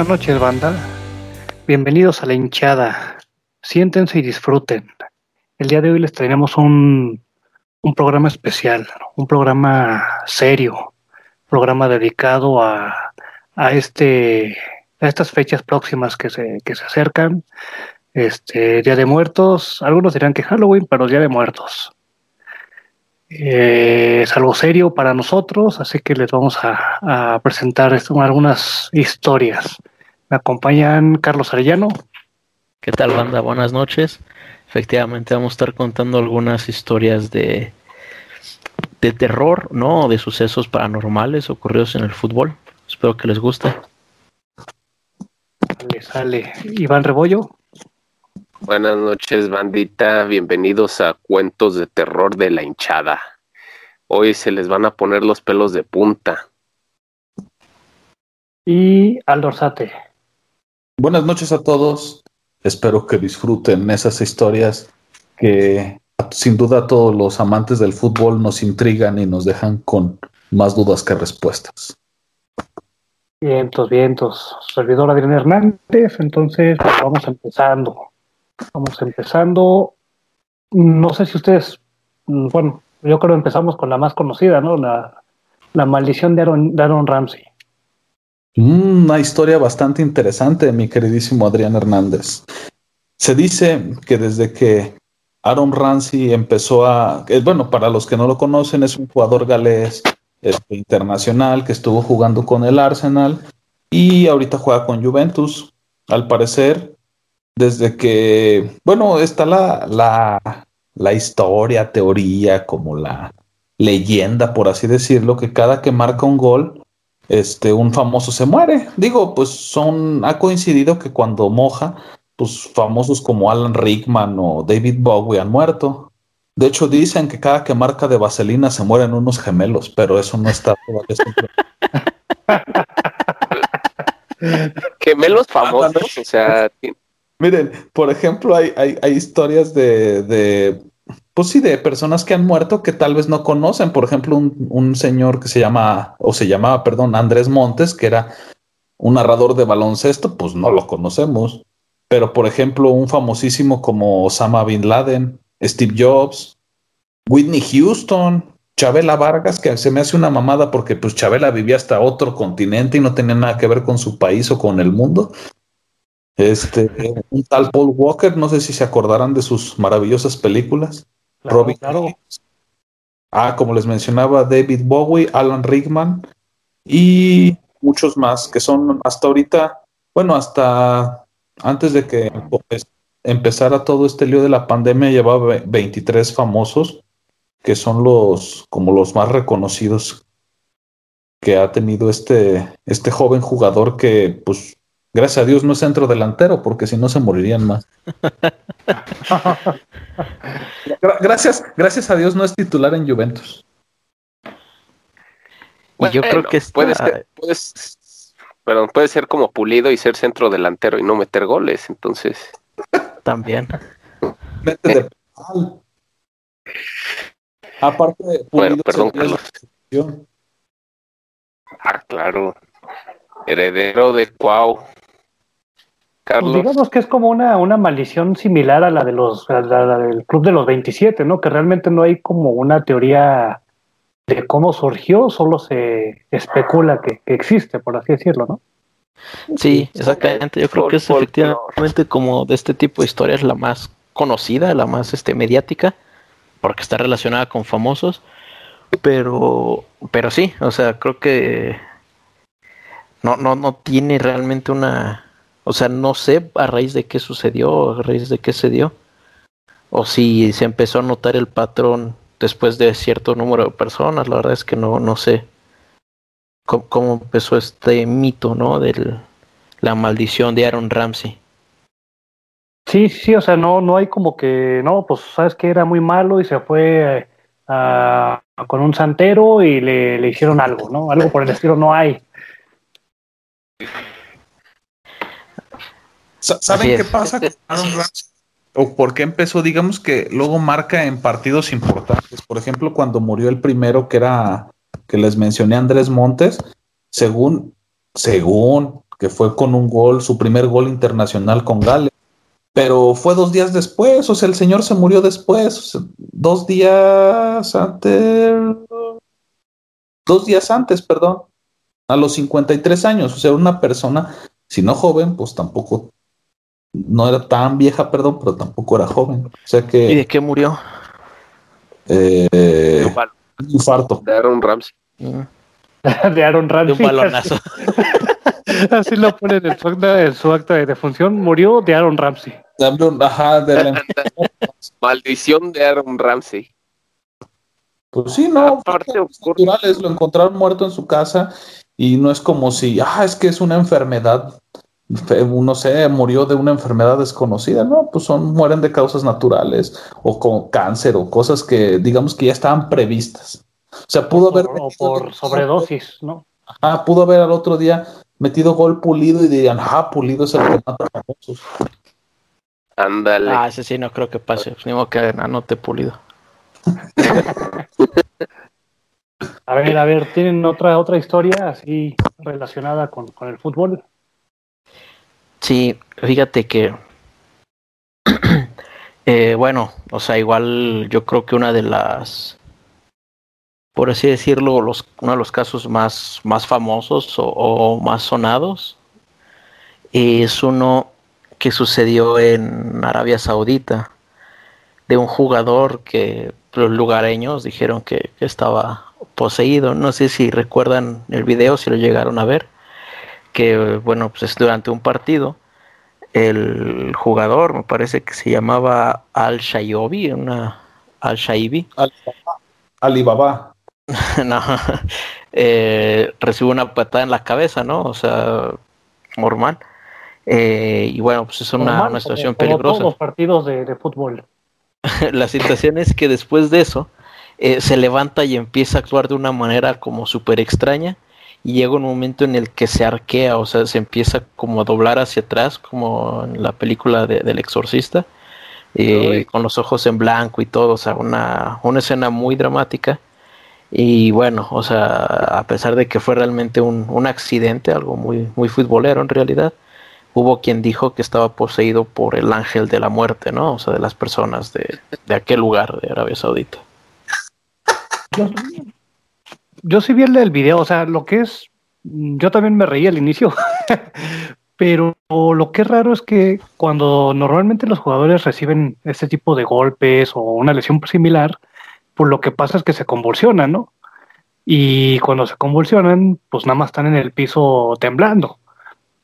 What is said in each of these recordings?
Buenas noches, banda. Bienvenidos a la hinchada. Siéntense y disfruten. El día de hoy les traeremos un, un programa especial, un programa serio, programa dedicado a, a, este, a estas fechas próximas que se, que se acercan. Este, Día de Muertos, algunos dirán que Halloween, pero Día de Muertos. Eh, es algo serio para nosotros, así que les vamos a, a presentar algunas historias. Me acompañan Carlos Arellano. ¿Qué tal, banda? Buenas noches. Efectivamente, vamos a estar contando algunas historias de, de terror, ¿no? De sucesos paranormales ocurridos en el fútbol. Espero que les guste. Sale, sale. Iván Rebollo. Buenas noches, bandita. Bienvenidos a Cuentos de Terror de la Hinchada. Hoy se les van a poner los pelos de punta. Y Aldo Sate. Buenas noches a todos. Espero que disfruten esas historias que sin duda todos los amantes del fútbol nos intrigan y nos dejan con más dudas que respuestas. Vientos, vientos. Servidor Adrián Hernández, entonces pues, vamos empezando. Vamos empezando. No sé si ustedes, mm, bueno, yo creo que empezamos con la más conocida, ¿no? La, la maldición de Aaron, de Aaron Ramsey. Mm, una historia bastante interesante, mi queridísimo Adrián Hernández. Se dice que desde que Aaron Ramsey empezó a, bueno, para los que no lo conocen, es un jugador galés este, internacional que estuvo jugando con el Arsenal y ahorita juega con Juventus. Al parecer, desde que, bueno, está la, la, la historia, teoría, como la leyenda, por así decirlo, que cada que marca un gol, este, un famoso se muere. Digo, pues son, ha coincidido que cuando moja, pues famosos como Alan Rickman o David Bowie han muerto. De hecho, dicen que cada que marca de vaselina se mueren unos gemelos, pero eso no está Gemelos famosos, o sea, Miren, por ejemplo, hay, hay, hay historias de, de, pues sí, de personas que han muerto que tal vez no conocen. Por ejemplo, un, un señor que se llama, o se llamaba, perdón, Andrés Montes, que era un narrador de baloncesto, pues no lo conocemos. Pero, por ejemplo, un famosísimo como Osama Bin Laden, Steve Jobs, Whitney Houston, Chabela Vargas, que se me hace una mamada porque pues Chabela vivía hasta otro continente y no tenía nada que ver con su país o con el mundo. Este, un tal Paul Walker, no sé si se acordarán de sus maravillosas películas. Claro, Robin claro. Ah, como les mencionaba, David Bowie, Alan Rickman y muchos más que son hasta ahorita, bueno, hasta antes de que pues, empezara todo este lío de la pandemia, llevaba 23 famosos que son los como los más reconocidos que ha tenido este, este joven jugador que pues Gracias a Dios no es centro delantero, porque si no se morirían más. gracias, gracias a Dios no es titular en Juventus. Bueno, yo creo que está... puede, ser, puede, perdón, puede ser como pulido y ser centro delantero y no meter goles, entonces. También. Mete de penal. Aparte de bueno, pulido, perdón, sería la Carlos. Ah, claro. Heredero de Cuau. Pues Carlos. digamos que es como una, una maldición similar a la de los a la, la del club de los 27, ¿no? Que realmente no hay como una teoría de cómo surgió, solo se especula que, que existe, por así decirlo, ¿no? Sí, exactamente. Yo creo que es efectivamente como de este tipo de historias la más conocida, la más este mediática, porque está relacionada con famosos. Pero, pero sí, o sea, creo que no, no, no tiene realmente una, o sea, no sé a raíz de qué sucedió, a raíz de qué se dio, o si se empezó a notar el patrón después de cierto número de personas, la verdad es que no, no sé cómo, cómo empezó este mito, ¿no? De la maldición de Aaron Ramsey. Sí, sí, o sea, no, no hay como que, no, pues sabes que era muy malo y se fue eh, con un santero y le, le hicieron algo, ¿no? Algo por el estilo no hay. Sa- ¿Saben qué pasa con Aaron Ramsey? ¿O por qué empezó? Digamos que luego marca en partidos importantes. Por ejemplo, cuando murió el primero, que era que les mencioné Andrés Montes, según, según que fue con un gol, su primer gol internacional con Gales. Pero fue dos días después, o sea, el señor se murió después, dos días antes, dos días antes, perdón, a los 53 años, o sea, una persona, si no joven, pues tampoco, no era tan vieja, perdón, pero tampoco era joven. O sea que... ¿Y de qué murió? Eh, un infarto. De Aaron Ramsey. De Aaron Ramsey. De un balonazo. Así lo ponen en su acta, en su acta de defunción. Murió de Aaron Ramsey. Ajá, de la- Maldición de Aaron Ramsey. Pues sí, no, ocurre- naturales, lo encontraron muerto en su casa y no es como si, ah, es que es una enfermedad, fe- no sé, murió de una enfermedad desconocida, no, pues son, mueren de causas naturales o con cáncer o cosas que digamos que ya estaban previstas. O sea, pudo haber... Por- o por sobredosis, ¿no? Ajá, pudo haber al otro día metido gol pulido y dirían, ah, pulido es el que mata famosos. Ándale. Ah, ese sí no creo que pase. Ni modo que anote pulido. A ver, a ver, ¿tienen otra, otra historia así relacionada con, con el fútbol? Sí, fíjate que. eh, bueno, o sea, igual yo creo que una de las. Por así decirlo, los, uno de los casos más, más famosos o, o más sonados es uno que sucedió en Arabia Saudita de un jugador que los lugareños dijeron que, que estaba poseído. No sé si recuerdan el video, si lo llegaron a ver, que bueno, pues es durante un partido. El jugador, me parece que se llamaba Al Shayobi, una Al Shaibi, Alibaba. no, eh, recibe una patada en la cabeza, ¿no? O sea, normal. Eh, y bueno, pues es una, Normal, una situación como- como peligrosa. todos los partidos de, de fútbol. la situación es que después de eso eh, se levanta y empieza a actuar de una manera como súper extraña y llega un momento en el que se arquea, o sea, se empieza como a doblar hacia atrás, como en la película de- del exorcista, eh, con los ojos en blanco y todo, o sea, una, una escena muy dramática. Y bueno, o sea, a pesar de que fue realmente un, un accidente, algo muy, muy futbolero en realidad, hubo quien dijo que estaba poseído por el ángel de la muerte, ¿no? O sea, de las personas de, de aquel lugar de Arabia Saudita. Yo, sí vi el, el video, o sea, lo que es, yo también me reí al inicio, pero lo que es raro es que cuando normalmente los jugadores reciben este tipo de golpes o una lesión similar, pues lo que pasa es que se convulsionan, ¿no? Y cuando se convulsionan, pues nada más están en el piso temblando.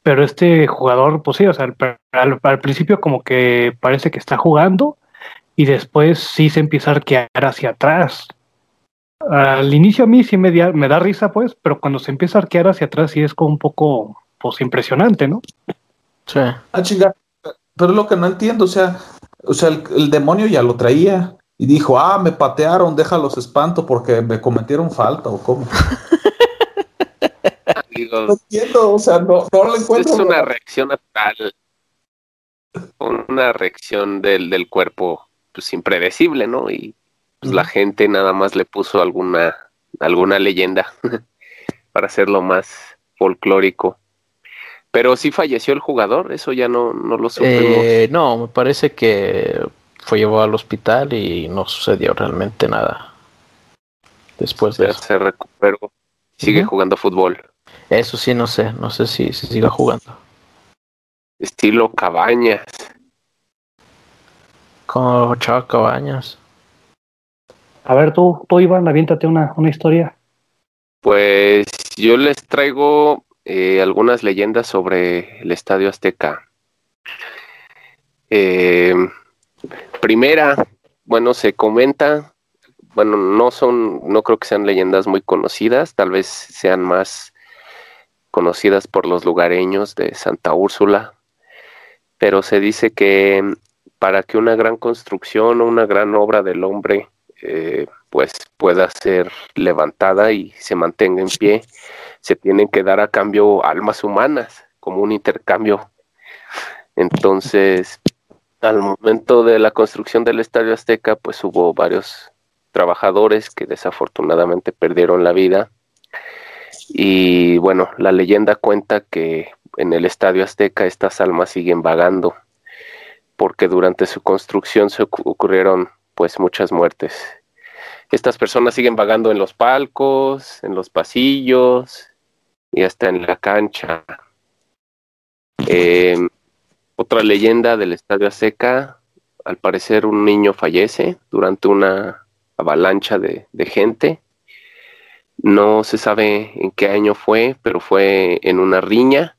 Pero este jugador, pues sí, o sea, al, al- al principio como que parece que está jugando y después sí se empieza a arquear hacia atrás. Al inicio a mí sí me, da- me da risa, pues, pero cuando se empieza a arquear hacia atrás sí es como un poco, pues, impresionante, ¿no? Sí. Ah, chinga. Pero es lo que no entiendo, o sea, o sea, el, el demonio ya lo traía y dijo, ah, me patearon, déjalos espanto porque me cometieron falta o cómo. Digo, No entiendo, o sea, no, no lo encuentro. es una reacción natural. Una reacción del, del cuerpo, pues impredecible, ¿no? Y pues la gente nada más le puso alguna, alguna leyenda para hacerlo más folclórico. Pero sí falleció el jugador, eso ya no, no lo supimos. Eh, no, me parece que fue llevado al hospital y no sucedió realmente nada después de Ya eso. se recuperó. Sigue jugando fútbol. Eso sí, no sé, no sé si, si siga jugando. Estilo Cabañas. Con Chava Cabañas. A ver, tú, tú Iván, aviéntate una, una historia. Pues yo les traigo eh, algunas leyendas sobre el Estadio Azteca. Eh, primera, bueno, se comenta, bueno, no son, no creo que sean leyendas muy conocidas, tal vez sean más conocidas por los lugareños de Santa Úrsula, pero se dice que para que una gran construcción o una gran obra del hombre eh, pues pueda ser levantada y se mantenga en pie, se tienen que dar a cambio almas humanas, como un intercambio. Entonces, al momento de la construcción del Estadio Azteca, pues hubo varios trabajadores que desafortunadamente perdieron la vida. Y bueno, la leyenda cuenta que en el Estadio Azteca estas almas siguen vagando, porque durante su construcción se ocurrieron pues muchas muertes. Estas personas siguen vagando en los palcos, en los pasillos y hasta en la cancha. Em, otra leyenda del Estadio Azteca, al parecer un niño fallece durante una avalancha de, de gente. No se sabe en qué año fue, pero fue en una riña.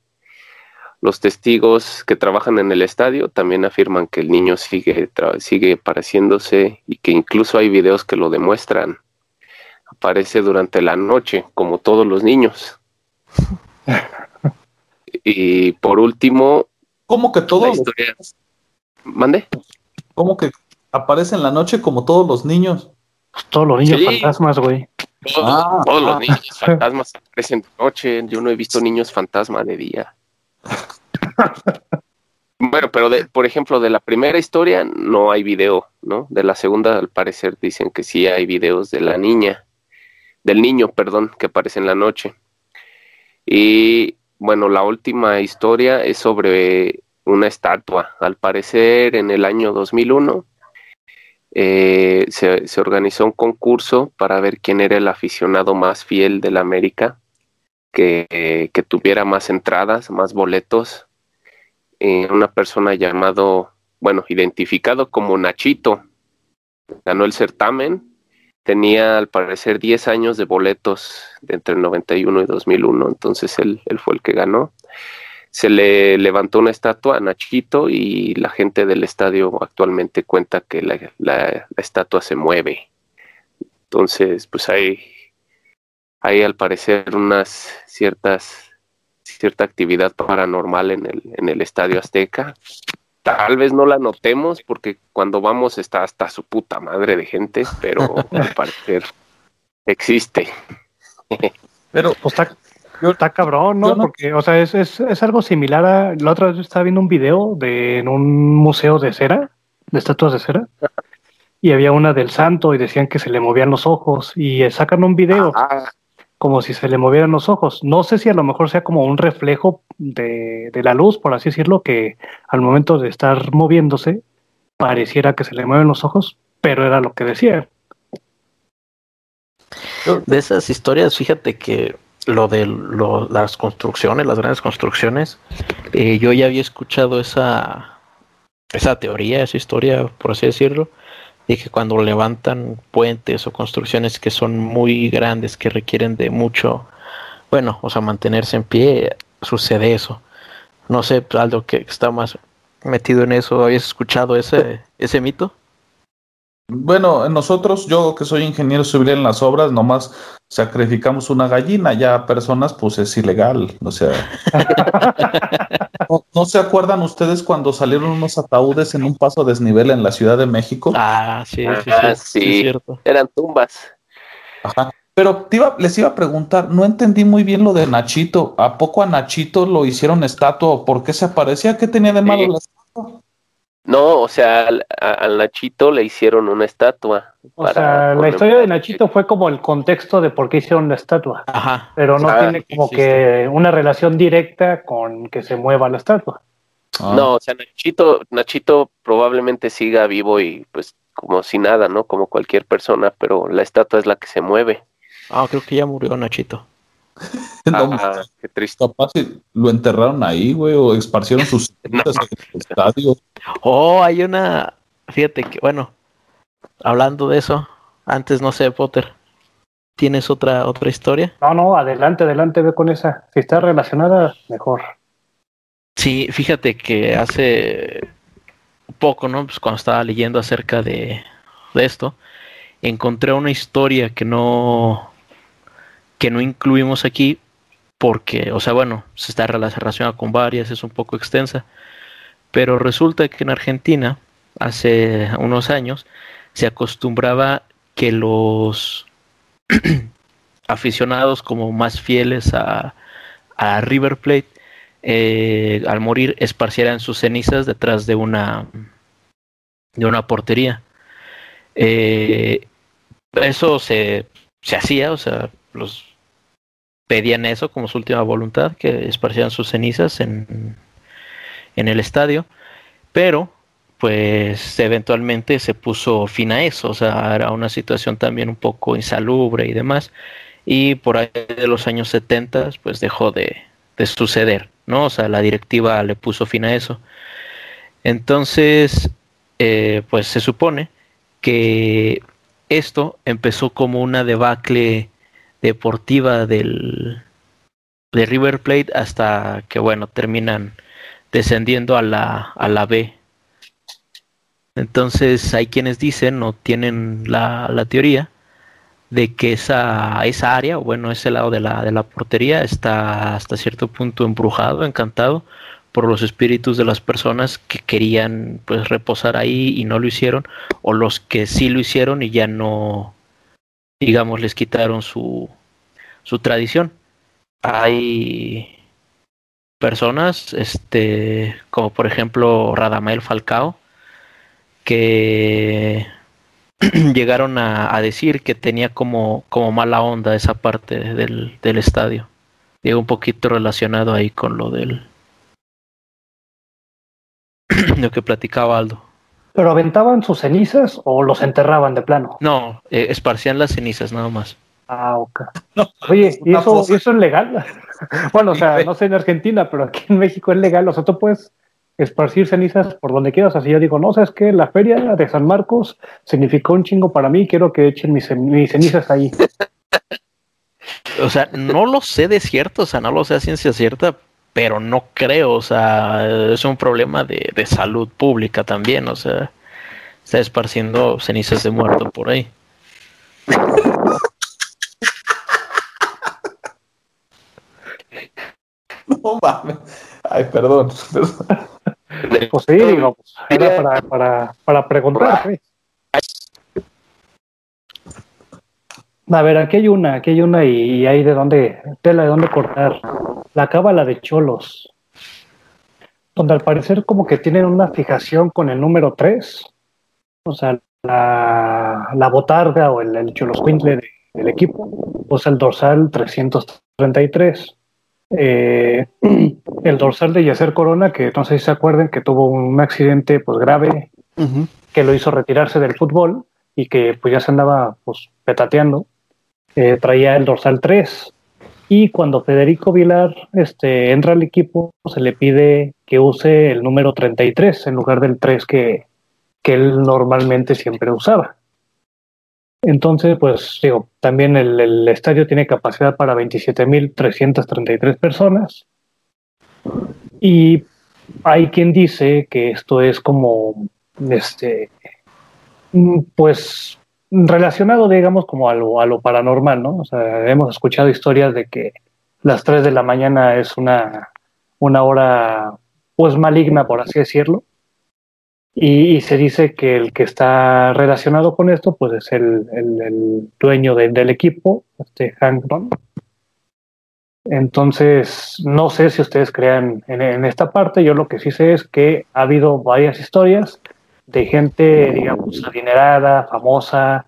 Los testigos que trabajan en el estadio también afirman que el niño sigue, sigue pareciéndose y que incluso hay videos que lo demuestran. Aparece durante la noche, como todos los niños. y por último... ¿Cómo que todos? ¿Mande? ¿Cómo que aparece en la noche como todos los niños? Todos los niños fantasmas, güey. Ah, todos, los ah. niños fantasmas aparecen de noche. Yo no he visto niños fantasma de día. bueno, pero de, por ejemplo, de la primera historia no hay video, ¿no? De la segunda, al parecer, dicen que sí hay videos de la niña, del niño, perdón, que aparece en la noche. Y bueno, la última historia es sobre una estatua. Al parecer, en el año 2001 eh, se, organizó un concurso para ver quién era el aficionado más fiel de la América, que, tuviera más entradas, más boletos. Eh, una persona llamado, bueno, identificado como Nachito, ganó el certamen. Tenía al parecer 10 años de boletos de entre el 91 y 2001, entonces él fue el que ganó se le levantó una estatua a Nachito y la gente del estadio actualmente cuenta que la, estatua se mueve. Entonces, pues hay, hay al parecer unas ciertas cierta actividad paranormal en el, en el estadio Azteca. Tal vez no la notemos porque cuando vamos está hasta su puta madre de gente, pero al parecer existe. Pero Está cabrón, ¿no? Porque, o sea, es, es, es, algo similar a. La otra vez estaba viendo un video de en un museo de cera, de estatuas de cera, y había una del santo y decían que se le movían los ojos. Y sacan un video como si se le movieran los ojos. No sé si a lo mejor sea como un reflejo de, de la luz, por así decirlo, que al momento de estar moviéndose pareciera que se le mueven los ojos, pero era lo que decía. De esas historias, fíjate que lo de las construcciones, las grandes construcciones, eh, yo ya había escuchado esa, esa teoría, esa historia, por así decirlo, de que cuando levantan puentes o construcciones que son muy grandes, que requieren de mucho, bueno, o sea, mantenerse en pie, sucede eso. No sé, algo que está más metido en eso, ¿habías escuchado ese, ese mito? Bueno, nosotros, yo que soy ingeniero civil en las obras, nomás sacrificamos una gallina, ya personas, pues es ilegal. O sea, ¿no, se acuerdan ustedes cuando salieron unos ataúdes en un paso a desnivel en la Ciudad de México? Ah, sí, sí, ah, sí, cierto. Eran tumbas. Ajá. Pero les iba a preguntar, no entendí muy bien lo de Nachito. ¿A poco a Nachito lo hicieron estatua? ¿Por qué se aparecía? ¿Qué tenía de malo la estatua? No, o sea, al, Nachito le hicieron una estatua. O sea, la historia de Nachito fue como el contexto de por qué hicieron la estatua. Ajá. Pero no ah, tiene como que una relación directa con que se mueva la estatua. Ah. No, o sea, Nachito, Nachito probablemente siga vivo y pues como si nada, ¿no? Como cualquier persona, pero la estatua es la que se mueve. Ah, creo que ya murió Nachito. Ah, qué triste. Capaz lo enterraron ahí, güey, o esparcieron sus no. estadio. Oh, hay una. Fíjate que, bueno, hablando de eso, antes no sé, Potter, ¿tienes otra otra historia? No, no, adelante, adelante, ve con esa. Si está relacionada, mejor. Sí, fíjate que hace poco, ¿no? Pues cuando estaba leyendo acerca de, de esto, encontré una historia que no que no incluimos aquí porque, o sea, bueno, se está relacionada con varias, es un poco extensa, pero resulta que en Argentina, hace unos años, se acostumbraba que los aficionados como más fieles a, a River Plate, eh, al morir, esparcieran sus cenizas detrás de una, de una portería. Eh, eso se, se hacía, o sea, los pedían eso como su última voluntad, que esparcieran sus cenizas en, en el estadio, pero pues eventualmente se puso fin a eso, o sea, era una situación también un poco insalubre y demás, y por ahí de los años 70 pues dejó de, de suceder, ¿no? O sea, la directiva le puso fin a eso. Entonces, eh, pues se supone que esto empezó como una debacle deportiva del de River Plate hasta que bueno terminan descendiendo a la, a la B. Entonces hay quienes dicen o tienen la, la teoría de que esa, esa área, o bueno, ese lado de la, de la portería está hasta cierto punto embrujado, encantado por los espíritus de las personas que querían pues reposar ahí y no lo hicieron, o los que sí lo hicieron y ya no, digamos, les quitaron su, su tradición. Hay personas, este, como por ejemplo Radamel Falcao, que llegaron a, decir que tenía como, como mala onda esa parte del, del estadio. Digo, un poquito relacionado ahí con lo del lo que platicaba Aldo. ¿Pero aventaban sus cenizas o los enterraban de plano? No, eh, esparcían las cenizas nada más. Ah, ok. Oye, ¿y eso, eso, es legal? bueno, o sea, no sé en Argentina, pero aquí en México es legal. O sea, tú puedes esparcir cenizas por donde quieras. Así yo digo, no, sabes que la feria de San Marcos significó un chingo para mí. Quiero que echen mis, mis cenizas ahí. o sea, no lo sé de cierto, o sea, no lo sé a ciencia cierta, pero no creo, o sea, es un problema de, de salud pública también, o sea, está esparciendo cenizas de muerto por ahí. No mames. Ay, perdón. Pues sí, digo, pues, era para, para, para preguntar. A ver, aquí hay una, aquí hay una y, hay de dónde, tela de dónde cortar. La cábala de Cholos, donde al parecer como que tienen una fijación con el número 3, o sea, la, la botarga o el, el Cholos Quintle del equipo, o sea, el dorsal 333. Eh, el dorsal de Yacer Corona, que no sé si se acuerden que tuvo un accidente pues grave que lo hizo retirarse del fútbol y que pues ya se andaba pues petateando, eh, traía el dorsal 3 y cuando Federico Vilar este, entra al equipo se le pide que use el número 33 en lugar del 3 que, que él normalmente siempre usaba. Entonces, pues digo, también el, estadio tiene capacidad para 27.333 personas. Y hay quien dice que esto es como, este, pues relacionado, digamos, como a lo, a lo paranormal, ¿no? O sea, hemos escuchado historias de que las 3 de la mañana es una, una hora, pues maligna, por así decirlo. Y, se dice que el que está relacionado con esto, pues es el, el, dueño del equipo, este Hank Don. Entonces, no sé si ustedes crean en, esta parte. Yo lo que sí sé es que ha habido varias historias de gente, digamos, adinerada, famosa,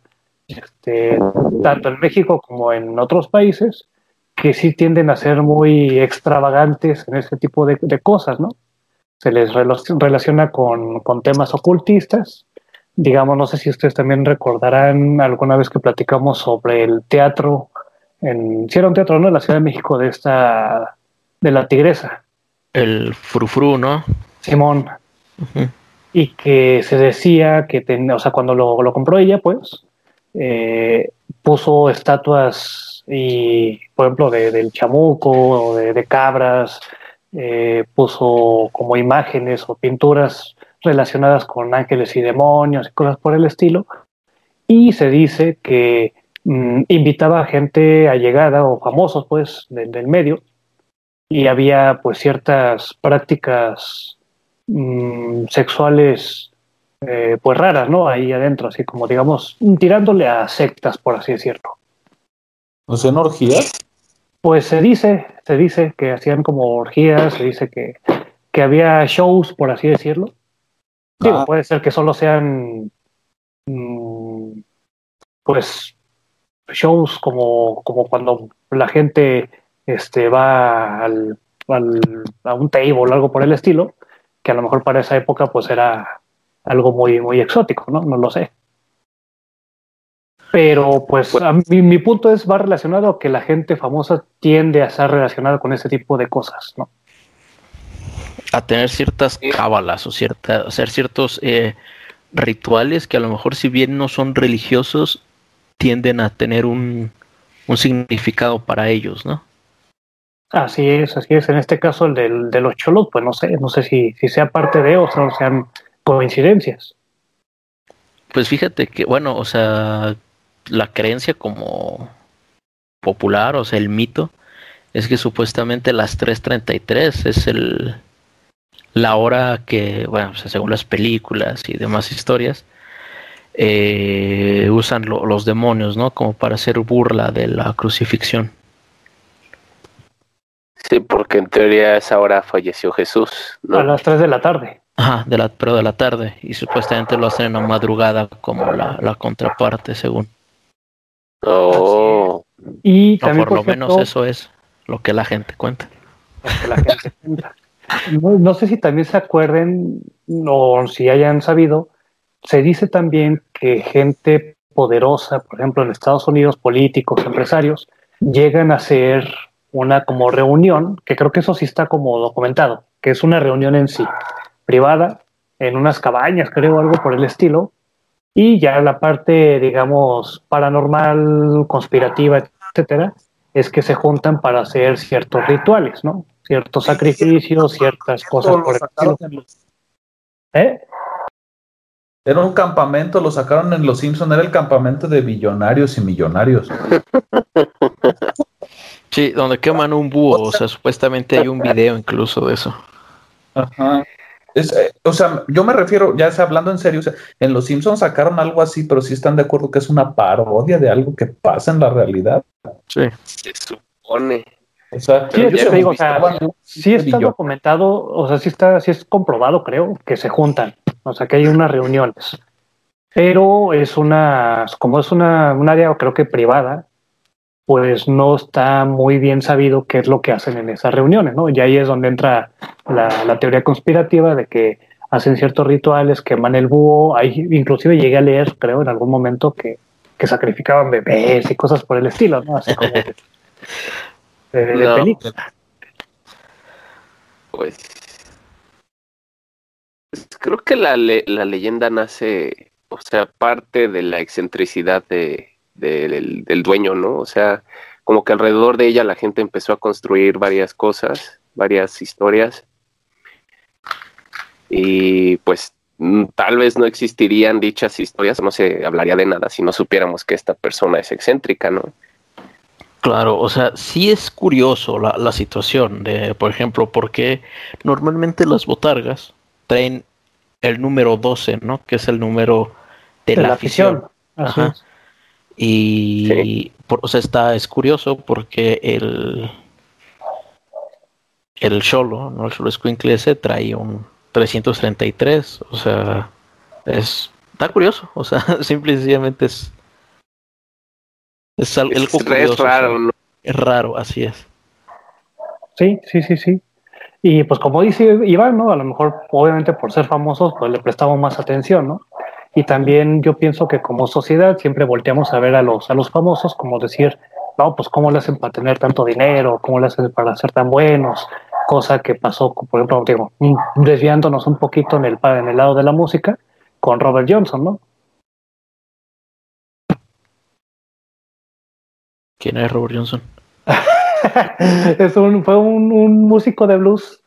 este, tanto en México como en otros países, que sí tienden a ser muy extravagantes en este tipo de, de cosas, ¿no? se les relaciona con, temas ocultistas. Digamos, no sé si ustedes también recordarán alguna vez que platicamos sobre el teatro, en, si era un teatro, ¿no? En la Ciudad de México de esta, de la Tigresa. El frufru, ¿no? Simón. Y que se decía que, o sea, cuando lo, lo compró ella, pues, eh, puso estatuas y, por ejemplo, de, del chamuco o de, cabras, eh, puso como imágenes o pinturas relacionadas con ángeles y demonios y cosas por el estilo. Y se dice que mm, invitaba a gente allegada o famosos, pues, del medio. Y había, pues, ciertas prácticas mm, sexuales, eh, pues, raras, ¿no? Ahí adentro, así como, digamos, tirándole a sectas, por así decirlo. ¿No son orgías? Pues se dice, se dice que hacían como orgías, se dice que, que había shows, por así decirlo. Digo, ah. puede ser que solo sean, mm, pues, shows como, como cuando la gente este, va al, a un table o algo por el estilo, que a lo mejor para esa época pues era algo muy, muy exótico, ¿no? No lo sé. Pero pues a mí, mi punto es, va relacionado a que la gente famosa tiende a estar relacionada con ese tipo de cosas, ¿no? A tener ciertas cábalas o cierta, hacer ciertos eh, rituales que a lo mejor si bien no son religiosos, tienden a tener un, un significado para ellos, ¿no? Así es, así es. En este caso, el del, de los cholos, pues no sé, no sé si, si sea parte de o sea, sean coincidencias. Pues fíjate que, bueno, o sea, la creencia como popular, o sea, el mito, es que supuestamente las 3.33 es el la hora que, bueno, según las películas y demás historias, eh, usan los demonios, ¿no? Como para hacer burla de la crucifixión. Sí, porque en teoría a esa hora falleció Jesús. A las 3 de la tarde. Ajá, de la, pero de la tarde. Y supuestamente lo hacen en la madrugada como la, contraparte, según. Oh. Y también, por, lo menos eso es lo que la gente cuenta. No, sé si también se acuerden o si hayan sabido, se dice también que gente poderosa, por ejemplo en Estados Unidos, políticos, empresarios, llegan a ser una como reunión, que creo que eso sí está como documentado, que es una reunión en sí, privada, en unas cabañas, creo, algo por el estilo, y ya la parte, digamos, paranormal, conspirativa, etcétera, es que se juntan para hacer ciertos rituales, ¿no? Ciertos sacrificios, ciertas cosas por el estilo. ¿Eh? Era un campamento, lo sacaron en Los Simpson, era el campamento de billonarios y millonarios. Sí, donde queman un búho, o sea, supuestamente hay un video incluso de eso. Ajá. Eh, o sea, yo me refiero, ya sea hablando en serio, o sea, en Los Simpsons sacaron algo así, pero sí están de acuerdo que es una parodia de algo que pasa en la realidad. Sí. Se supone. O sea, sí, digo, o sea, sí está documentado, o sea, sí está, sí es comprobado, creo, que se juntan, o sea, que hay unas reuniones, pero es una, como es una, un área, creo que privada, pues no está muy bien sabido qué es lo que hacen en esas reuniones, ¿no? Y ahí es donde entra la, teoría conspirativa de que hacen ciertos rituales, queman el búho, ahí inclusive llegué a leer, creo, en algún momento que, sacrificaban bebés y cosas por el estilo, ¿no? Así como de, película. Pues, pues creo que la, la leyenda nace, o sea, parte de la excentricidad de, del, dueño, ¿no? O sea, como que alrededor de ella la gente empezó a construir varias cosas, varias historias. Y pues mm, tal vez no existirían dichas historias, no se hablaría de nada si no supiéramos que esta persona es excéntrica, ¿no? Claro, o sea, sí es curioso la, la situación de, por ejemplo, porque normalmente las botargas traen el número 12, ¿no? Que es el número de, la, afición. Ajá. Y, o sea, está, es curioso porque el, el Cholo, ¿no? El Cholo Squinkle ese trae un 333, o sea, es, está curioso, o sea, simple y sencillamente es, es algo, es, raro, Es raro, así es. Sí, sí, sí, sí. Y pues como dice Iván, ¿no? A lo mejor, obviamente por ser famosos, pues le prestamos más atención, ¿no? Y también yo pienso que como sociedad siempre volteamos a ver a los, a los famosos como decir, no, pues cómo le hacen para tener tanto dinero, cómo le hacen para ser tan buenos, cosa que pasó, por ejemplo, digo, desviándonos un poquito en el, en el lado de la música, con Robert Johnson, ¿no? ¿Quién es Robert Johnson? es un, fue un, un, músico de blues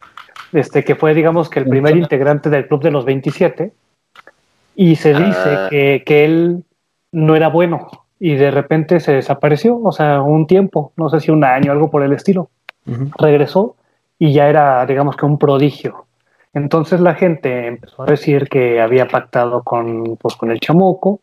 este, que fue, digamos, que el primer integrante del Club de los 27 y se dice ah. que, que, él no era bueno y de repente se desapareció, o sea, un tiempo, no sé si un año, algo por el estilo. Regresó y ya era, digamos que un prodigio. Entonces la gente empezó a decir que había pactado con, pues, con el chamuco,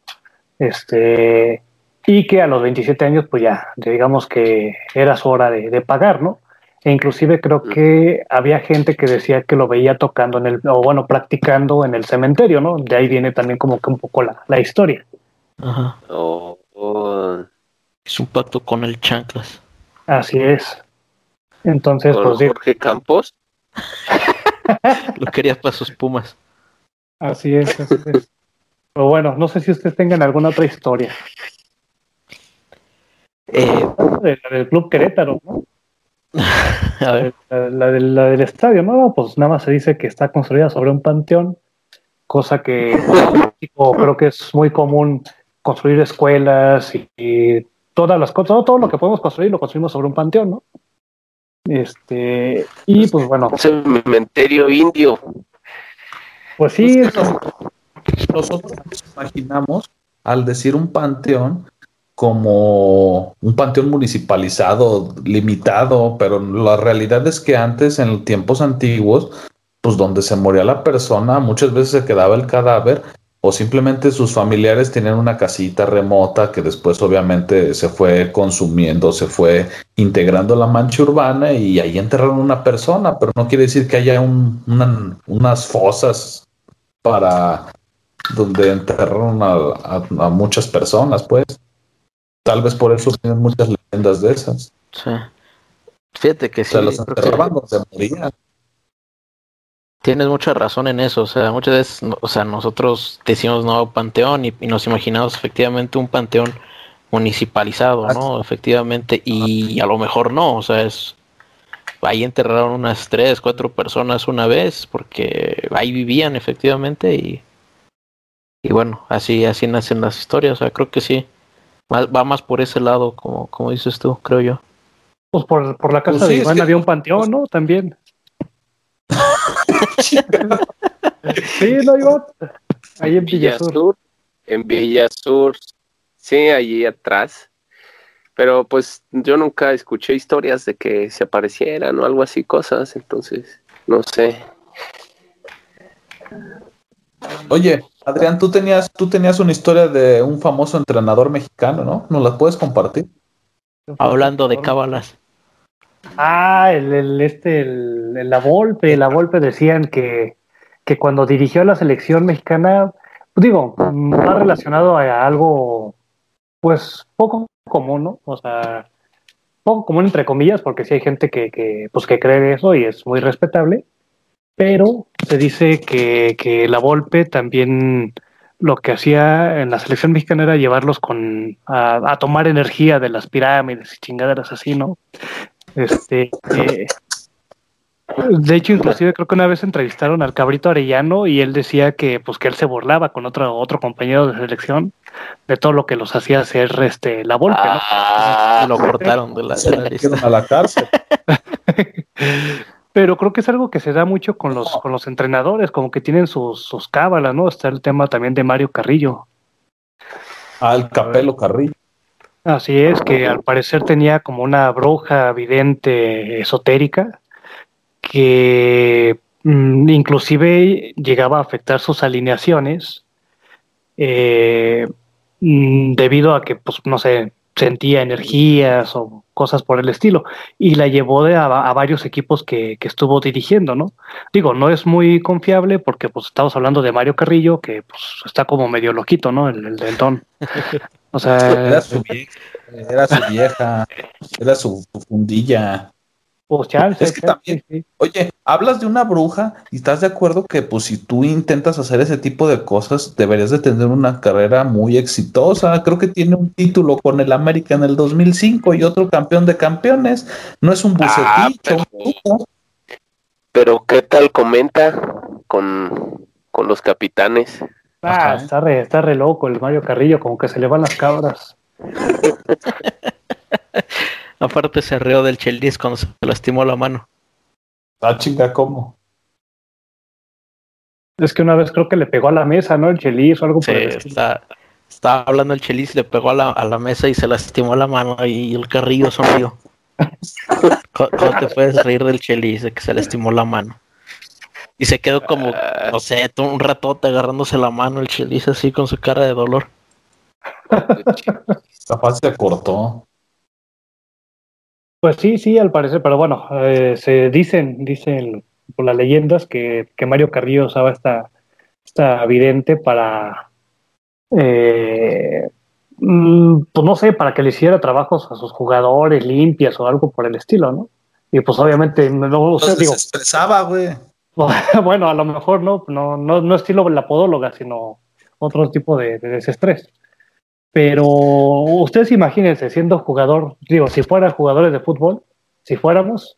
este, y que a los 27 años, pues ya, digamos que era su hora de, de pagar, ¿no? E inclusive creo que había gente que decía que lo veía tocando en el, o bueno, practicando en el cementerio, ¿no? De ahí viene también como que un poco la, la historia. Ajá. Oh, oh. Es un pacto con el chanclas. Así es. Entonces, Con pues Jorge Campos. Lo querías para sus pumas. así es. así es. Pero bueno, no sé si ustedes tengan alguna otra historia. Eh, del Club Querétaro, ¿no? a ver, La, la del, la del estadio, ¿no? Pues nada más se dice que está construida sobre un panteón, cosa que creo que es muy común construir escuelas y, y todas las cosas, todo, todo lo que podemos construir lo construimos sobre un panteón, ¿no? Este, y pues bueno, Cementerio indio. pues sí, es- Nosotros nos imaginamos, al decir un panteón, como un panteón municipalizado, limitado, pero la realidad es que antes, en tiempos antiguos, pues donde se moría la persona, muchas veces se quedaba el cadáver o simplemente sus familiares tenían una casita remota que después obviamente se fue consumiendo, se fue integrando la mancha urbana y ahí enterraron una persona, pero no quiere decir que haya un- una- unas fosas para donde enterraron a, a- a muchas personas, pues. Tal vez por eso tienen muchas leyendas de esas. sí. Fíjate que O sí, sea, los creo que enterraban donde morían. tienes mucha razón en eso. O sea, muchas veces, o sea, nosotros decimos no panteón y, y nos imaginamos efectivamente un panteón municipalizado, ¿no? Efectivamente, y a lo mejor no, o sea, es ahí enterraron unas tres, cuatro personas una vez porque ahí vivían efectivamente y y bueno, así así nacen las historias, o sea, creo que sí. Va, va más por ese lado, como, como dices tú, creo yo. pues por, por la casa Pues sí, de Iván que- había un panteón, ¿no? También. Sí, no, Iván. Ahí en Villasur. Villasur. En Villasur. Sí, allí atrás. Pero pues yo nunca escuché historias de que se aparecieran o algo así, cosas. Entonces, no sé. Oye, Adrián, tú tenías, tú tenías una historia de un famoso entrenador mexicano, ¿no? ¿Nos la puedes compartir? Hablando de cábalas. Ah, el, el este, el, el- la Volpe, la Volpe decían que, que cuando dirigió la selección mexicana, digo, más relacionado a algo, pues, poco común, ¿no? O sea, poco común entre comillas, porque sí hay gente que, que, pues, que cree eso y es muy respetable, pero se dice que, que la Volpe también lo que hacía en la selección mexicana era llevarlos con a, a tomar energía de las pirámides y chingaderas así, ¿no? Este, eh, de hecho, inclusive creo que una vez entrevistaron al Cabrito Arellano y él decía que, pues, que él se burlaba con otro otro compañero de selección de todo lo que los hacía hacer, este, la Volpe, ¿no? Ah, Lo cortaron de la, de la lista. a la cárcel. Pero creo que es algo que se da mucho con los con los entrenadores, como que tienen sus sus cábalas, ¿no? Está el tema también de Mario Carrillo. Al Capelo Carrillo. Así es, que al parecer tenía como una bruja vidente esotérica que mm, inclusive llegaba a afectar sus alineaciones eh, mm, debido a que, pues, no sé, sentía energías o cosas por el estilo y la llevó de a, varios equipos que, que estuvo dirigiendo, ¿no? Digo, no es muy confiable porque pues estamos hablando de Mario Carrillo que pues está como medio loquito, ¿no? El, el dentón. O sea, Era su vieja, era su vieja, era su fundilla. Pues chance, Es que chance, también- sí. Oye, hablas de una bruja y estás de acuerdo que pues si tú intentas hacer ese tipo de cosas, deberías de tener una carrera muy exitosa. Creo que tiene un título con el América en el 2005 y otro campeón de campeones. No es un Ah, bucetito. un pero- pero ¿qué tal comenta con, con los capitanes? Ah, Ajá. está re, está re loco el Mario Carrillo, como que se le van las cabras. Aparte se reó del Chelis cuando se lastimó la mano. Ah, chinga, ¿cómo? Es que una vez creo que le pegó a la mesa, ¿no? El Chelis o algo Sí, por el estilo. está, estaba hablando el Chelis, le pegó a la, a la mesa y se lastimó la mano y el Carrillo sonrió. ¿Cómo cómo te puedes reír del Chelis de que se lastimó la mano? Y se quedó como, no sé, todo un ratote agarrándose la mano el Chelis así con su cara de dolor. Capaz se cortó. Pues sí, sí, al parecer, pero bueno, eh, se dicen, dicen por las leyendas que, que Mario Carrillo usaba esta, esta vidente para, eh, mm, pues no sé, para que le hiciera trabajos a sus jugadores limpias o algo por el estilo, ¿no? Y pues obviamente, no, o sea, Entonces digo, se expresaba, güey. bueno, a lo mejor no, no, no, no estilo la podóloga, sino otro tipo de, de desestrés. Pero ustedes imagínense siendo jugador, digo, si fueran jugadores de fútbol, si fuéramos,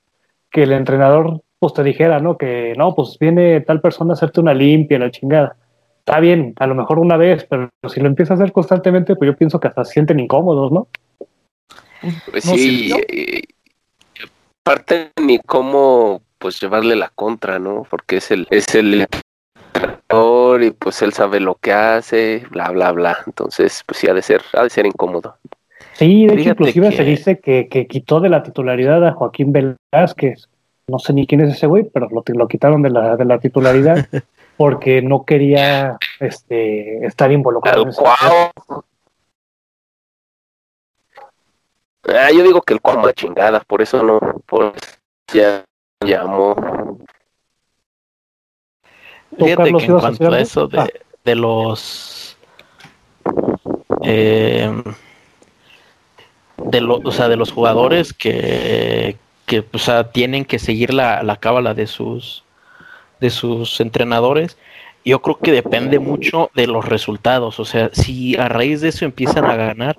que el entrenador pues te dijera, ¿no? Que no, pues viene tal persona a hacerte una limpia, la chingada. Está bien, a lo mejor una vez, pero si lo empieza a hacer constantemente, pues yo pienso que hasta se sienten incómodos, ¿no? Pues No, sí, sí, y- y aparte ni cómo pues llevarle la contra, ¿no? Porque es el es el y pues él sabe lo que hace, bla bla bla. Entonces, pues sí ha de ser ha de ser incómodo. Sí, de hecho, inclusive que- se dice que, que quitó de la titularidad a Joaquín Velázquez. No sé ni quién es ese güey, pero lo, lo quitaron de la, de la titularidad porque no quería este, estar involucrado El cuau. Ah, yo digo que el cuau a chingada, por eso no, por eso ya llamó. ¿Tú, Fíjate que en cuanto a eso de, Ah. de los eh, de los o sea de los jugadores que que o sea, tienen que seguir la, la cábala de sus de sus entrenadores yo creo que depende mucho de los resultados. O sea si a raíz de eso empiezan a ganar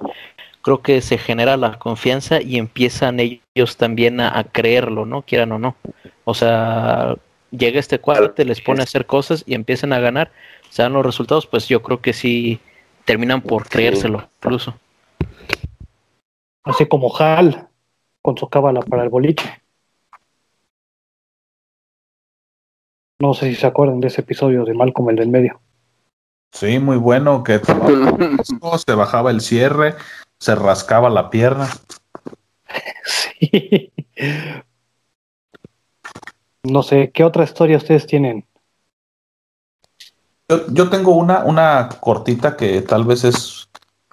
creo que se genera la confianza y empiezan ellos también a, a creerlo no quieran o no. O sea llega este cuate les pone a hacer cosas y empiezan a ganar se dan los resultados, pues yo creo que sí terminan por creérselo, incluso. Así como Hal con su cábala para el boliche. No sé si se acuerdan de ese episodio de Malcolm el del medio. Sí, muy bueno, que se bajaba el cierre, se rascaba la pierna. Sí. No sé, ¿qué otra historia ustedes tienen? Yo, yo tengo una, una cortita que tal vez es,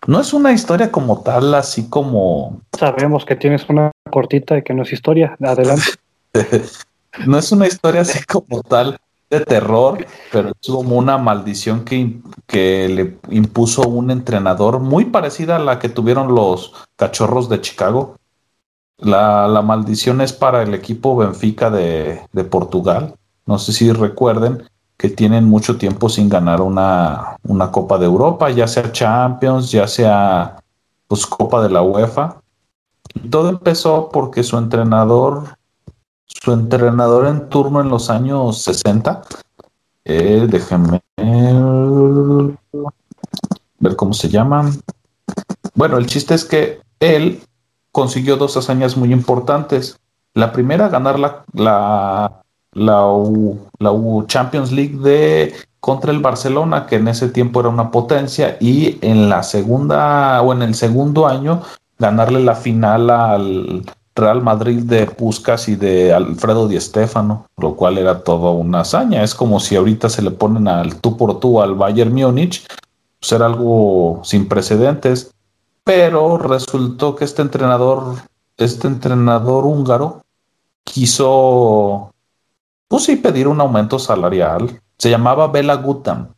no es una historia como tal, así como, Sabemos que tienes una cortita y que no es historia. Adelante. no es una historia así como tal de terror, pero es como una maldición que, que le impuso un entrenador muy parecida a la que tuvieron los cachorros de Chicago. La, la maldición es para el equipo Benfica de, de Portugal. No sé si recuerden que tienen mucho tiempo sin ganar una, una Copa de Europa, ya sea Champions, ya sea pues Copa de la UEFA. Todo empezó porque su entrenador, su entrenador en turno en los años 60, eh, déjenme ver cómo se llama. Bueno, el chiste es que él consiguió dos hazañas muy importantes. La primera, ganar la, la, la, U, la U Champions League de contra el Barcelona, que en ese tiempo era una potencia, y en la segunda o en el segundo año ganarle la final al Real Madrid de Puskas y de Alfredo Di Stéfano, lo cual era toda una hazaña. Es como si ahorita se le ponen al tú por tú al Bayern Múnich, pues era algo sin precedentes. Pero resultó que este entrenador, este entrenador húngaro, quiso, pues pedir un aumento salarial. Se llamaba Bela Gutam.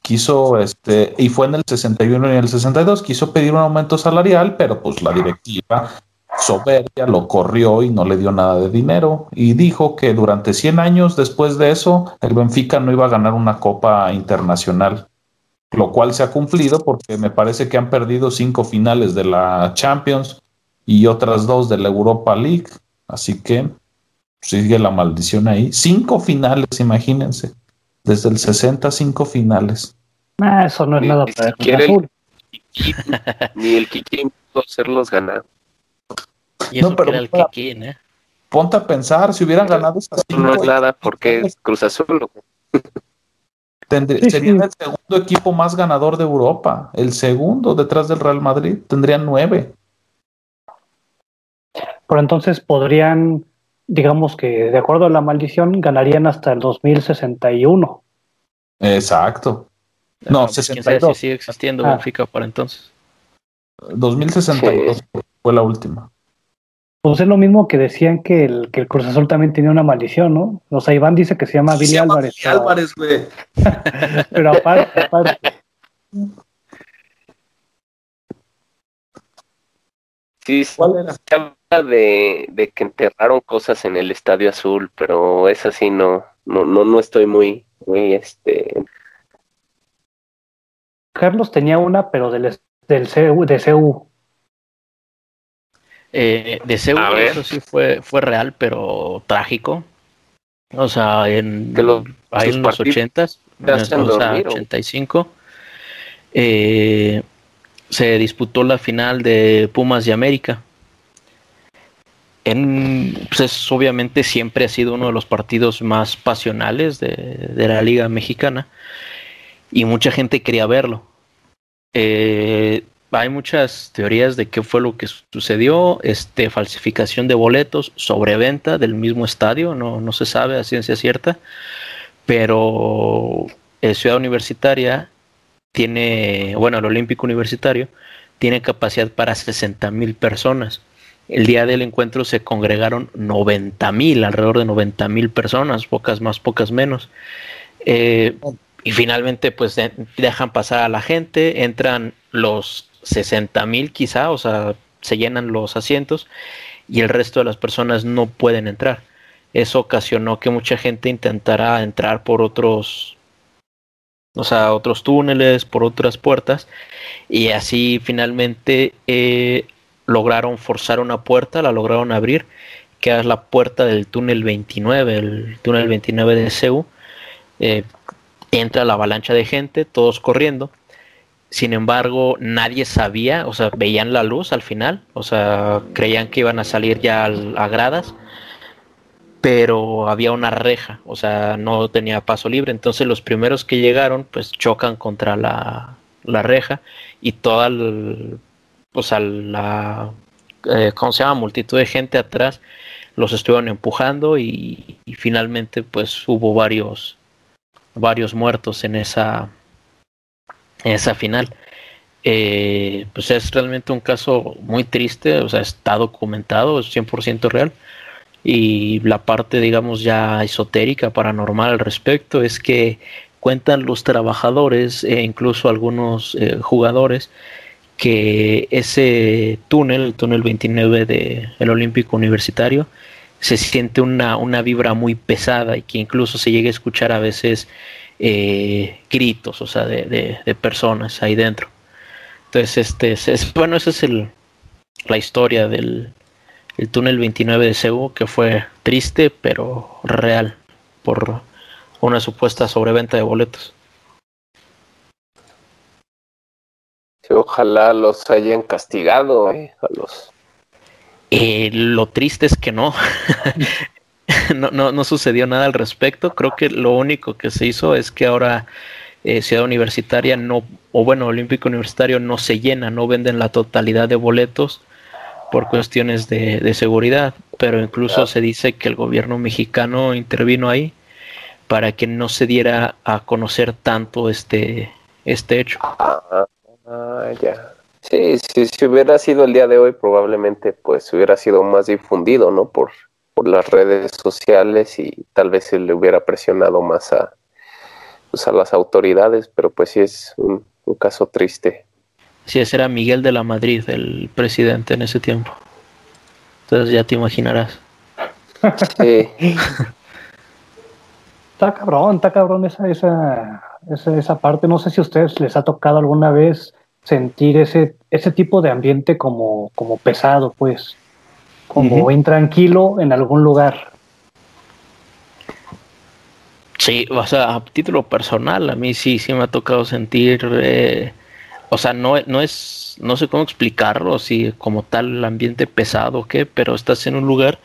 Quiso, este, y fue en el 61 y en el 62, quiso pedir un aumento salarial, pero pues la directiva soberbia lo corrió y no le dio nada de dinero. Y dijo que durante 100 años después de eso, el Benfica no iba a ganar una copa internacional lo cual se ha cumplido porque me parece que han perdido cinco finales de la Champions y otras dos de la Europa League. Así que sigue la maldición ahí. Cinco finales, imagínense. Desde el 60, cinco finales. Ah, eso no es Ni- nada ni para el Azul. Ni el Kikín pudo hacerlos ganar. Y No, eso pero que era el para- Kikín, ¿eh? Ponte a pensar, si hubieran ganado esas cinco, No es nada porque es Cruz Azul. tendrí- Sí, serían sí. el segundo equipo más ganador de Europa. El segundo detrás del Real Madrid. Tendrían nueve. Pero entonces podrían, digamos que de acuerdo a la maldición, ganarían hasta el 2061. Exacto. No, sabe 62. si sigue existiendo Ah. Benfica para entonces. 2062 fue la última. Pues es lo mismo que decían que el, que el Cruz Azul también tenía una maldición, ¿no? O sea, Iván dice que se llama Billy Se llama Álvarez. Billy pero- Álvarez, güey. Pero aparte, aparte. Sí, ¿Cuál era? Se habla de, de, que enterraron cosas en el Estadio Azul, pero es así, no, no, no, no estoy muy, muy, este... Carlos tenía una, pero del, del CU, de CU. Eh, de CU, eso sí fue, fue real, pero trágico. O sea, en, los, en los 80 o sea, 85, eh, se disputó la final de Pumas de América. En, pues obviamente siempre ha sido uno de los partidos más pasionales de, la Liga Mexicana y mucha gente quería verlo. Eh, hay muchas teorías de qué fue lo que sucedió, este, falsificación de boletos, sobreventa del mismo estadio, no, no se sabe a ciencia cierta, pero eh, Ciudad Universitaria tiene, bueno, el Olímpico Universitario tiene capacidad para 60 mil personas. El día del encuentro se congregaron 90 mil, alrededor de 90 mil personas, pocas más, pocas menos. Eh, y finalmente, pues dejan pasar a la gente, entran los 60 mil quizá, o sea, se llenan los asientos y el resto de las personas no pueden entrar. Eso ocasionó que mucha gente intentara entrar por otros, o sea, otros túneles, por otras puertas y así finalmente eh, lograron forzar una puerta, la lograron abrir, que es la puerta del túnel 29, el túnel 29 de CEU. Eh, entra la avalancha de gente, todos corriendo sin embargo, nadie sabía, o sea, veían la luz al final, o sea, creían que iban a salir ya a gradas, pero había una reja, o sea, no tenía paso libre. Entonces los primeros que llegaron, pues chocan contra la, reja y toda o sea, la, eh, ¿cómo se llama? Multitud de gente atrás los estuvieron empujando y, y finalmente pues hubo varios, varios muertos en esa esa final. Eh, pues es realmente un caso muy triste, o sea, está documentado, es 100% real. Y la parte, digamos, ya esotérica, paranormal al respecto, es que cuentan los trabajadores e incluso algunos eh, jugadores que ese túnel, el túnel 29 del Olímpico Universitario, se siente una, una vibra muy pesada y que incluso se llega a escuchar a veces eh, gritos, o sea, de, personas ahí dentro. Entonces, este, es, bueno, esa es el, la historia del el túnel 29 de Cebu, que fue triste, pero real, por una supuesta sobreventa de boletos. ojalá los hayan castigado eh, a los eh, lo triste es que no. no, no, no, sucedió nada al respecto. Creo que lo único que se hizo es que ahora eh, Ciudad Universitaria no, o bueno, Olímpico Universitario no se llena, no venden la totalidad de boletos por cuestiones de, seguridad, pero incluso se dice que el gobierno mexicano intervino ahí para que no se diera a conocer tanto este, este hecho. Ah, ya. Sí, sí, si hubiera sido el día de hoy, probablemente pues hubiera sido más difundido, ¿no? Por, por las redes sociales y tal vez se le hubiera presionado más a, pues, a las autoridades, pero pues sí es un, caso triste. Sí, ese era Miguel de la Madrid, el presidente en ese tiempo. Entonces ya te imaginarás. Sí. está cabrón, está cabrón esa, esa, esa, esa parte. No sé si a ustedes les ha tocado alguna vez sentir ese, ese tipo de ambiente como, como pesado, pues como intranquilo en algún lugar. Sí, o sea, a título personal, a mí sí, sí me ha tocado sentir, eh, o sea, no, no es, no sé cómo explicarlo, si como tal el ambiente pesado o qué, pero estás en un lugar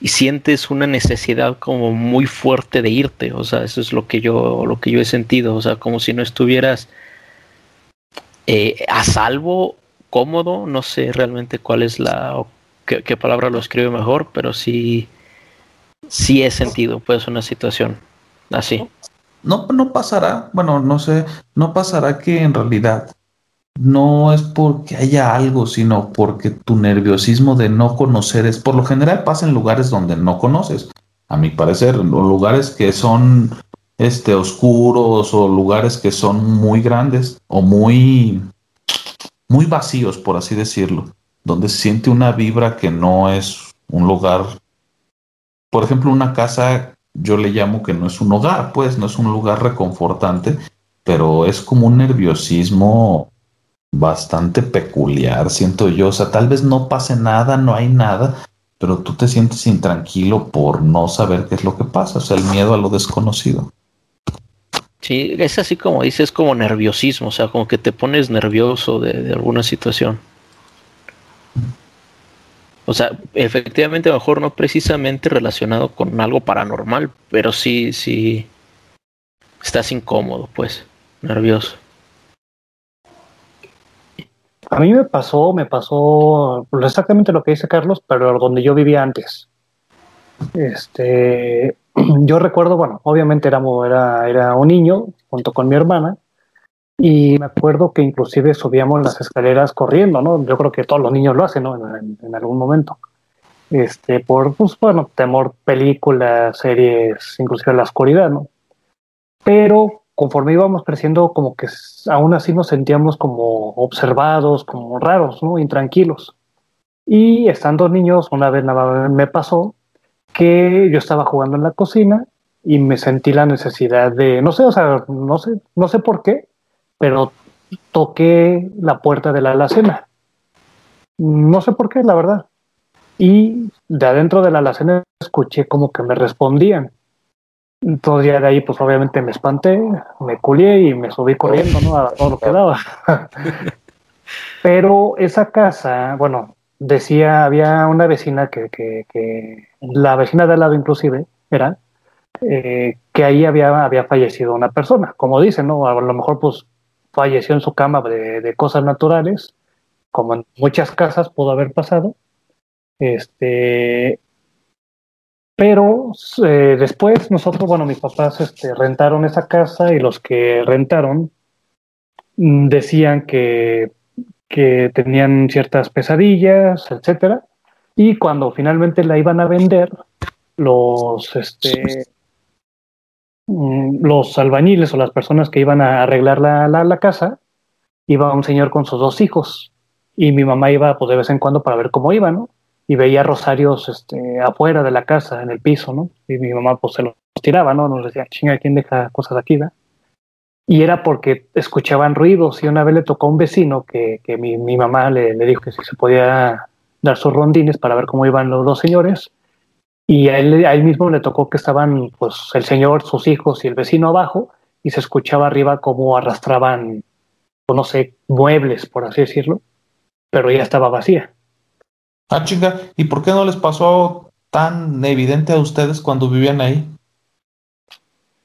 y sientes una necesidad como muy fuerte de irte, o sea, eso es lo que yo, lo que yo he sentido, o sea, como si no estuvieras eh, a salvo, cómodo, no sé realmente cuál es la qué, palabra lo escribe mejor, pero sí, sí he sentido pues una situación así. No, no pasará, bueno, no sé, no pasará que en realidad no es porque haya algo, sino porque tu nerviosismo de no conocer es, por lo general pasa en lugares donde no conoces, a mi parecer, lugares que son este, oscuros o lugares que son muy grandes o muy, muy vacíos, por así decirlo donde se siente una vibra que no es un lugar, por ejemplo, una casa, yo le llamo que no es un hogar, pues no es un lugar reconfortante, pero es como un nerviosismo bastante peculiar, siento yo. O sea, tal vez no pase nada, no hay nada, pero tú te sientes intranquilo por no saber qué es lo que pasa, o sea, el miedo a lo desconocido. Sí, es así como dices, como nerviosismo, o sea, como que te pones nervioso de, alguna situación. O sea, efectivamente, a lo mejor no precisamente relacionado con algo paranormal, pero sí, sí, estás incómodo, pues, nervioso. A mí me pasó, me pasó exactamente lo que dice Carlos, pero donde yo vivía antes. Este, yo recuerdo, bueno, obviamente éramos, era, era un niño junto con mi hermana y me acuerdo que inclusive subíamos las escaleras corriendo, ¿no? Yo creo que todos los niños lo hacen, ¿no? En, algún momento. Este, por, pues, bueno, temor, películas, series, inclusive la oscuridad, ¿no? Pero conforme íbamos creciendo, como que aún así nos sentíamos como observados, como raros, ¿no? Intranquilos. Y estando niños, una vez nada me pasó que yo estaba jugando en la cocina y me sentí la necesidad de, no sé, o sea, no sé, no sé por qué, pero toqué la puerta de la alacena. No sé por qué, la verdad. Y de adentro de la alacena escuché como que me respondían. Entonces ya de ahí, pues obviamente me espanté, me culié y me subí corriendo, ¿no? A todo lo que daba. Pero esa casa, bueno, decía, había una vecina que, que, la vecina de al lado inclusive, era, eh, que ahí había, había fallecido una persona, como dicen, ¿no? A lo mejor pues falleció en su cama de, cosas naturales, como en muchas casas pudo haber pasado. Este, pero eh, después nosotros, bueno, mis papás este, rentaron esa casa y los que rentaron mm, decían que que tenían ciertas pesadillas, etcétera. Y cuando finalmente la iban a vender, los, este, los albañiles o las personas que iban a arreglar la, la, casa, iba un señor con sus dos hijos y mi mamá iba pues de vez en cuando para ver cómo iba, ¿no? Y veía rosarios este, afuera de la casa, en el piso, ¿no? Y mi mamá pues se los tiraba, ¿no? Nos decía, chinga, ¿quién deja cosas aquí, ¿no? y era porque escuchaban ruidos y una vez le tocó a un vecino que, que mi, mi, mamá le, le, dijo que si se podía dar sus rondines para ver cómo iban los dos señores y a él, a él mismo le tocó que estaban pues el señor, sus hijos y el vecino abajo y se escuchaba arriba cómo arrastraban, pues, no sé, muebles, por así decirlo, pero ya estaba vacía. Ah, chinga, ¿y por qué no les pasó tan evidente a ustedes cuando vivían ahí?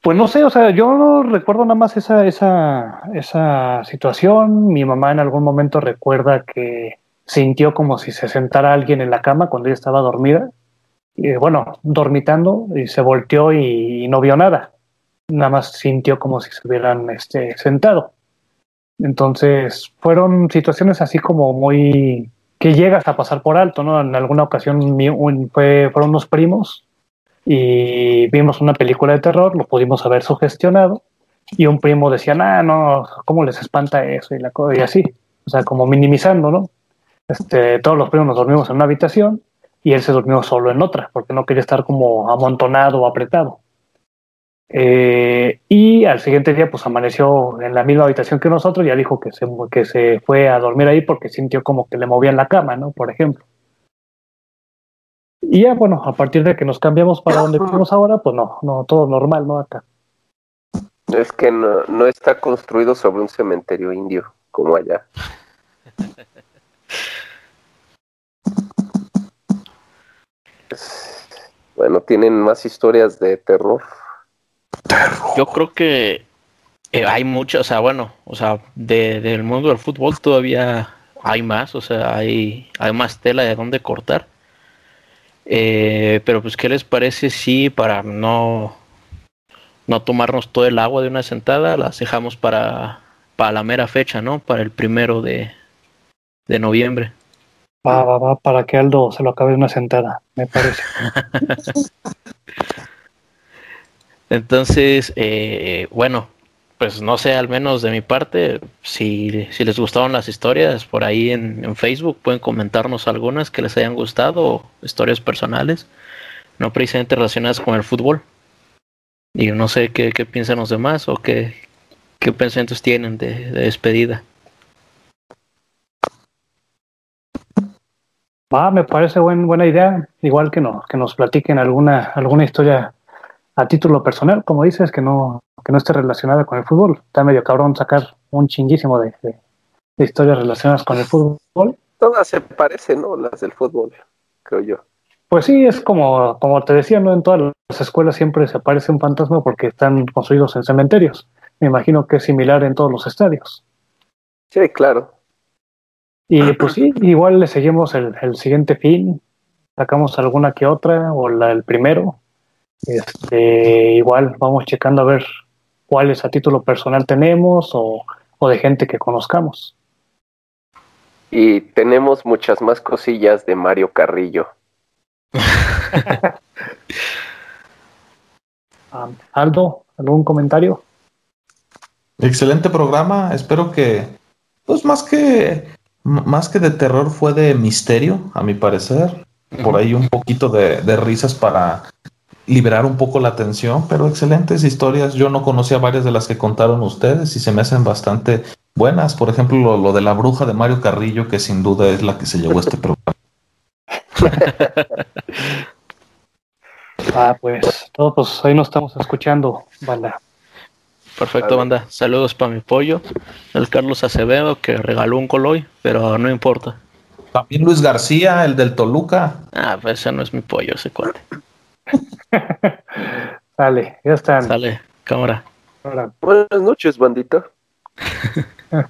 Pues no sé, o sea, yo recuerdo nada más esa, esa, esa situación. Mi mamá en algún momento recuerda que sintió como si se sentara alguien en la cama cuando ella estaba dormida. Y, bueno, dormitando y se volteó y, no vio nada. Nada más sintió como si se hubieran este, sentado. Entonces, fueron situaciones así como muy que llegas a pasar por alto, ¿no? En alguna ocasión fue, fueron unos primos y vimos una película de terror, lo pudimos haber sugestionado y un primo decía, ah, no, ¿cómo les espanta eso? Y, la, y así, o sea, como minimizando, ¿no? Este, todos los primos nos dormimos en una habitación y él se durmió solo en otra, porque no quería estar como amontonado o apretado. Eh, y al siguiente día, pues amaneció en la misma habitación que nosotros, ya dijo que se, que se fue a dormir ahí porque sintió como que le movían la cama, ¿no? Por ejemplo. Y ya, bueno, a partir de que nos cambiamos para donde vivimos ahora, pues no, no, todo normal, ¿no? Acá. Es que no, no está construido sobre un cementerio indio, como allá. bueno, tienen más historias de terror. Yo creo que eh, hay muchas, o sea, bueno, o sea, de, del mundo del fútbol todavía hay más, o sea, hay, hay más tela de dónde cortar. Eh, pero pues, ¿qué les parece si para no, no tomarnos todo el agua de una sentada, las dejamos para, para la mera fecha, ¿no? Para el primero de, de noviembre. Va, va, va, para que Aldo se lo acabe de una sentada, me parece. Entonces, eh, bueno, pues no sé, al menos de mi parte, si, si les gustaron las historias por ahí en, en, Facebook, pueden comentarnos algunas que les hayan gustado, historias personales, no precisamente relacionadas con el fútbol. Y no sé qué, qué piensan los demás o qué, qué pensamientos tienen de, de despedida. Ah, me parece buen, buena idea. Igual que, no, que nos platiquen alguna, alguna historia a título personal, como dices, que no, que no esté relacionada con el fútbol. Está medio cabrón sacar un chinguísimo de, de, de historias relacionadas con el fútbol. Todas se parecen, ¿no? Las del fútbol, creo yo. Pues sí, es como, como te decía, ¿no? En todas las escuelas siempre se aparece un fantasma porque están construidos en cementerios. Me imagino que es similar en todos los estadios. Sí, claro. Y pues sí, igual le seguimos el, el siguiente fin, sacamos alguna que otra, o la el primero. Este, igual vamos checando a ver cuáles a título personal tenemos o, o de gente que conozcamos. Y tenemos muchas más cosillas de Mario Carrillo. um, Aldo, ¿algún comentario? Excelente programa. Espero que, pues más que más que de terror fue de misterio, a mi parecer. Por ahí un poquito de, de, risas para liberar un poco la tensión, pero excelentes historias. Yo no conocía varias de las que contaron ustedes y se me hacen bastante buenas. Por ejemplo, lo, lo de la bruja de Mario Carrillo, que sin duda es la que se llevó este programa. ah, pues, todos pues, ahí nos estamos escuchando, banda. Perfecto, banda. Saludos para mi pollo, el Carlos Acevedo, que regaló un coloy, pero no importa. También Luis García, el del Toluca. Ah, pues ese no es mi pollo, ese cuate. Sale, ya están. Sale, cámara. Ahora. Buenas noches, bandita.